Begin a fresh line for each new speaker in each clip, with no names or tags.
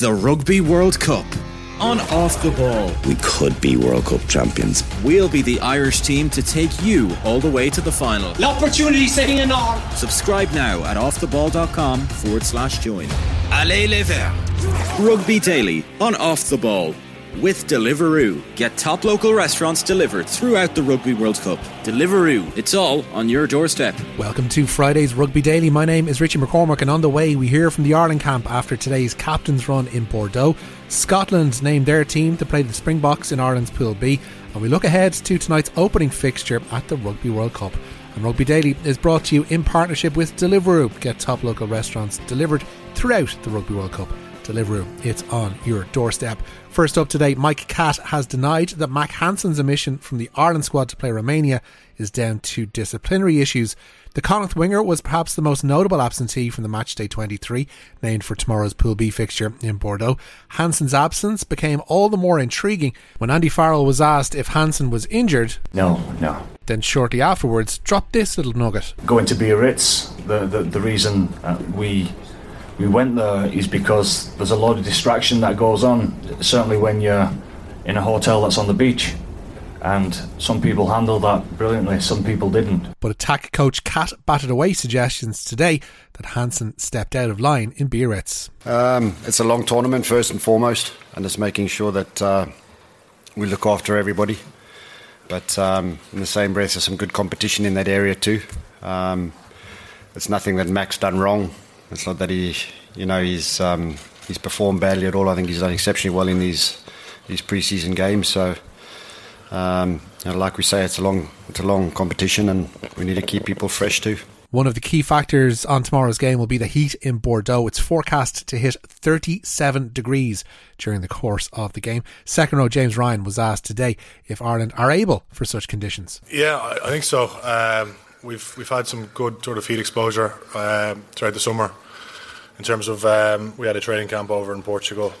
the Rugby World Cup on Off the Ball.
We could be World Cup champions.
We'll be the Irish team to take you all the way to the final.
L'opportunity sitting in on.
Subscribe now at offtheball.com forward slash join. Allez les Verts. Rugby Daily on Off the Ball with Deliveroo. Get top local restaurants delivered throughout the Rugby World Cup. Deliveroo, it's all on your doorstep.
Welcome to Friday's Rugby Daily. My name is Richie McCormack, and on the way, we hear from the Ireland camp after today's captain's run in Bordeaux. Scotland named their team to play the Springboks in Ireland's Pool B, and we look ahead to tonight's opening fixture at the Rugby World Cup. And Rugby Daily is brought to you in partnership with Deliveroo. Get top local restaurants delivered throughout the Rugby World Cup. Deliveroo, it's on your doorstep. First up today, Mike Catt has denied that Mack Hansen's omission from the Ireland squad to play Romania is down to disciplinary issues. The Connacht winger was perhaps the most notable absentee from the match day 23, named for tomorrow's Pool B fixture in Bordeaux. Hansen's absence became all the more intriguing when Andy Farrell was asked if Hansen was injured.
No, no.
Then shortly afterwards, dropped this little nugget.
Going to Biarritz, the, the, the reason uh, we we went there is because there's a lot of distraction that goes on, certainly when you're in a hotel that's on the beach. And some people handled that brilliantly, some people didn't.
But attack coach Catt batted away suggestions today that Hansen stepped out of line in Biarritz.
Um, it's a long tournament, first and foremost, and it's making sure that uh, we look after everybody. But um, in the same breath, there's some good competition in that area too. Um, it's nothing that Mack's done wrong. It's not that he, you know, he's um, he's performed badly at all. I think he's done exceptionally well in these these preseason games. So, um, you know, like we say, it's a long it's a long competition, and we need to keep people fresh too.
One of the key factors on tomorrow's game will be the heat in Bordeaux. It's forecast to hit 37 degrees during the course of the game. Second row James Ryan was asked today if Ireland are able for such conditions.
Yeah, I think so. Um, we've we've had some good sort of heat exposure um, throughout the summer. In terms of, um, we had a training camp over in Portugal,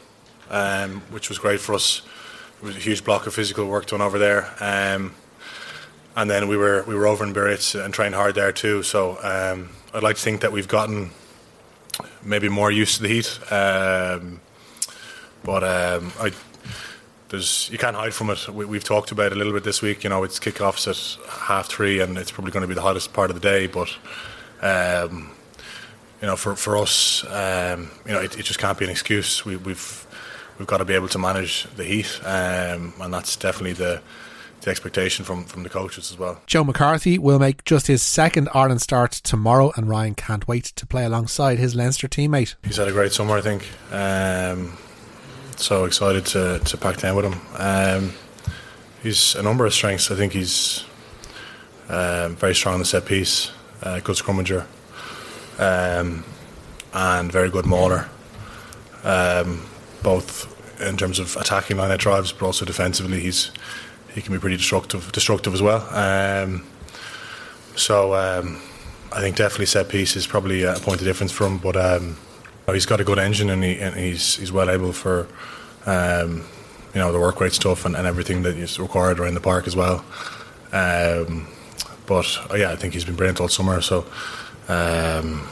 um, which was great for us. It was a huge block of physical work done over there, um, and then we were we were over in Biarritz and trained hard there too. So um, I'd like to think that we've gotten maybe more used to the heat, um, but I there's you can't hide from it. We, have talked about it a little bit this week. You know, it's kickoffs at half three, and it's probably going to be the hottest part of the day. But um, you know, for for us, um, you know, it, it, just can't be an excuse. We, we've we've got to be able to manage the heat, um, and that's definitely the the expectation from, from the coaches as well.
Joe McCarthy will make just his second Ireland start tomorrow, and Ryan can't wait to play alongside his Leinster teammate.
He's had a great summer, I think. Um, so excited to, to pack down with him. Um, he's a number of strengths. I think he's um, very strong on the set piece, uh, good scrummager, um, and very good mauler. Um, both in terms of attacking line out drives, but also defensively, he's he can be pretty destructive, destructive as well. Um, so um, I think definitely set piece is probably a point of difference for him, but he's got a good engine and, he, and he's he's well able for um, you know the work rate stuff and, and, everything that is required around the park as well. Um, but uh, yeah, I think he's been brilliant all summer. So um,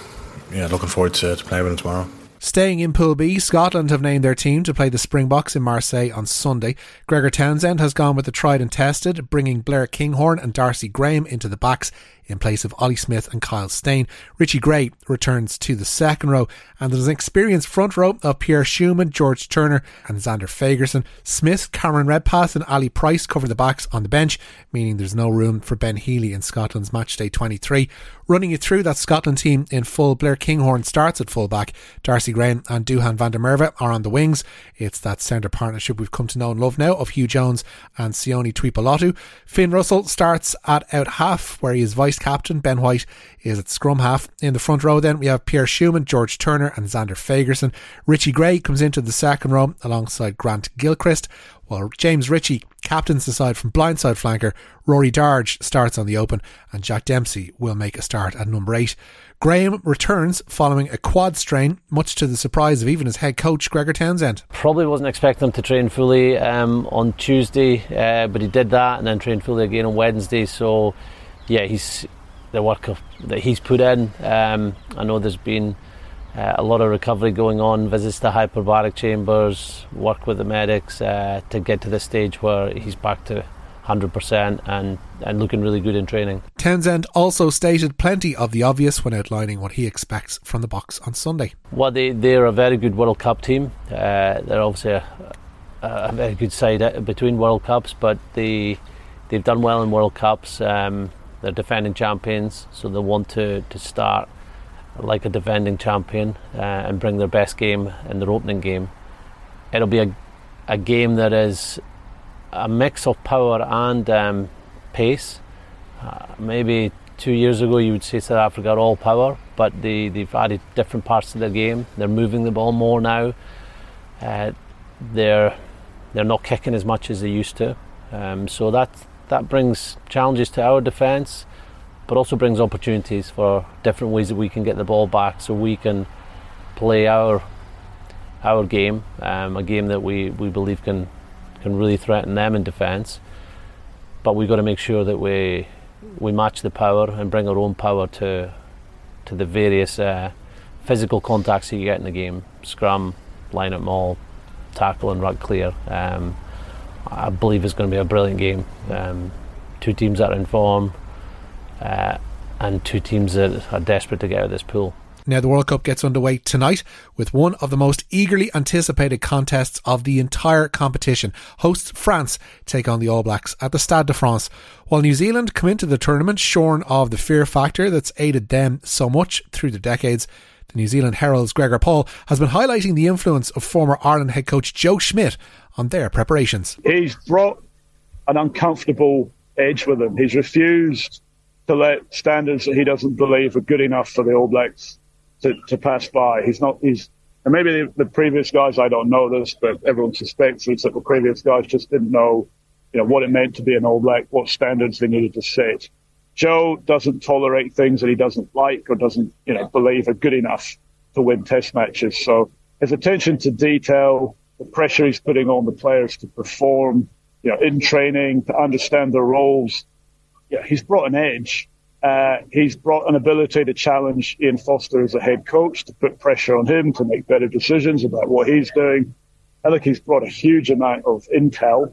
yeah, looking forward to, to playing with him tomorrow.
Staying in Pool B, Scotland have named their team to play the Springboks in Marseille on Sunday. Gregor Townsend has gone with the tried and tested, bringing Blair Kinghorn and Darcy Graham into the backs in place of Ollie Smith and Kyle Steyn. Richie Gray returns to the second row, and there's an experienced front row of Pierre Schoeman, George Turner, and Zander Fagerson. Smith, Cameron Redpath, and Ali Price cover the backs on the bench, meaning there's no room for Ben Healy in Scotland's matchday 23. Running you through that Scotland team in full, Blair Kinghorn starts at fullback. Darcy Graham and Duhan van der Merwe are on the wings. It's that centre partnership we've come to know and love now of Huw Jones and Sione Tuipulotu. Finn Russell starts at out half, where he is vice captain. Ben White is at scrum half. In the front row, then we have Pierre Schoeman, George Turner, and Zander Fagerson. Richie Gray comes into the second row alongside Grant Gilchrist, while James Ritchie captains the side from blindside flanker. Rory Darge starts on the open, and Jack Dempsey will make a start at number eight. Graham returns following a quad strain, much to the surprise of even his head coach, Gregor Townsend.
Probably wasn't expecting him to train fully um, on Tuesday, uh, but he did that and then trained fully again on Wednesday. So, yeah, he's the work of, that he's put in. Um, I know there's been uh, a lot of recovery going on, visits to hyperbaric chambers, work with the medics uh, to get to the stage where he's back to 100% and, and looking really good in training.
Townsend also stated plenty of the obvious when outlining what he expects from the Boks on Sunday.
Well, they, they're a very good World Cup team. Uh, they're obviously a, a, very good side uh, between World Cups, but they, they've done well in World Cups. Um, they're defending champions, so they want to, to start like a defending champion uh, and bring their best game in their opening game. It'll be a, a game that is a mix of power and um, pace. Uh, maybe two years ago you would say South Africa are all power, but they, they've added different parts to their game. They're moving the ball more now. Uh, they're they're not kicking as much as they used to. Um, so that that brings challenges to our defence, but also brings opportunities for different ways that we can get the ball back, so we can play our our game, um, a game that we, we believe can can really threaten them in defence. But we've got to make sure that we we match the power and bring our own power to to the various uh, physical contacts that you get in the game: scrum, line up maul, tackle, and ruck clear. Um, I believe it's going to be a brilliant game. Um, two teams that are in form, uh, and two teams that are desperate to get out of this pool.
Now, the World Cup gets underway tonight with one of the most eagerly anticipated contests of the entire competition. Hosts France take on the All Blacks at the Stade de France, while New Zealand come into the tournament shorn of the fear factor that's aided them so much through the decades. The New Zealand Herald's Gregor Paul has been highlighting the influence of former Ireland head coach Joe Schmidt on their preparations.
He's brought an uncomfortable edge with him. He's refused to let standards that he doesn't believe are good enough for the All Blacks to, to pass by. He's not, he's, and maybe the, the, previous guys, I don't know this, but everyone suspects it's that the previous guys just didn't know, you know, what it meant to be an All Black, what standards they needed to set. Joe doesn't tolerate things that he doesn't like or doesn't, you know, believe are good enough to win test matches. So his attention to detail, the pressure he's putting on the players to perform, you know, in training, to understand their roles, yeah, he's brought an edge uh, he's brought an ability to challenge Ian Foster as a head coach, to put pressure on him to make better decisions about what he's doing. I think he's brought a huge amount of intel,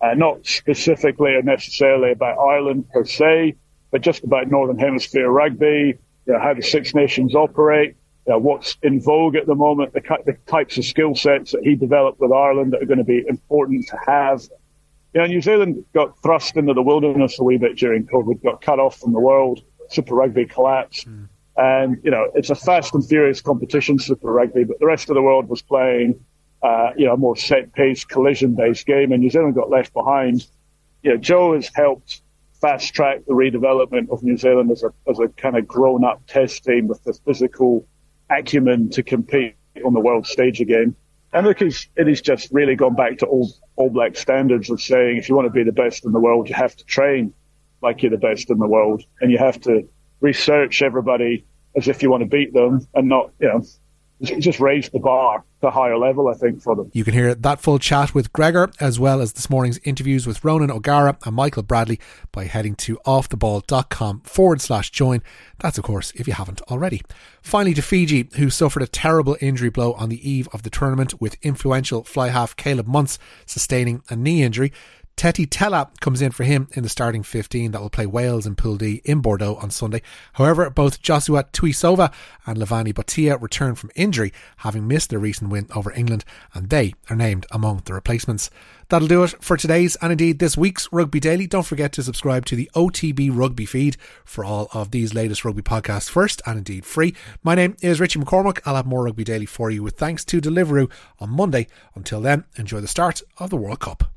uh, not specifically or necessarily about Ireland per se, but just about Northern Hemisphere rugby, you know, how the Six Nations operate, you know, what's in vogue at the moment, the, the types of skill sets that he developed with Ireland that are going to be important to have you know, New Zealand got thrust into the wilderness a wee bit during COVID, got cut off from the world. Super Rugby collapsed. Mm. And, you know, it's a fast and furious competition, Super Rugby, but the rest of the world was playing, uh, you know, a more set pace, collision based game, and New Zealand got left behind. You know, Joe has helped fast track the redevelopment of New Zealand as a, as a kind of grown up test team with the physical acumen to compete on the world stage again. And look, it has just really gone back to all, all black standards of saying if you want to be the best in the world, you have to train like you're the best in the world and you have to research everybody as if you want to beat them and not, you know, just raised the bar to a higher level, I think, for them.
You can hear that full chat with Gregor, as well as this morning's interviews with Ronan O'Gara and Michael Bradley by heading to offtheball.com forward slash join. That's, of course, if you haven't already. Finally, to Fiji, who suffered a terrible injury blow on the eve of the tournament with influential fly half Caleb Muntz sustaining a knee injury. Teti Tela comes in for him in the starting 15 that will play Wales in Pool D in Bordeaux on Sunday. However, both Josua Tuisova and Levani Botia return from injury, having missed their recent win over England, and they are named among the replacements. That'll do it for today's and indeed this week's Rugby Daily. Don't forget to subscribe to the OTB Rugby feed for all of these latest rugby podcasts first and indeed free. My name is Richie McCormack. I'll have more Rugby Daily for you with thanks to Deliveroo on Monday. Until then, enjoy the start of the World Cup.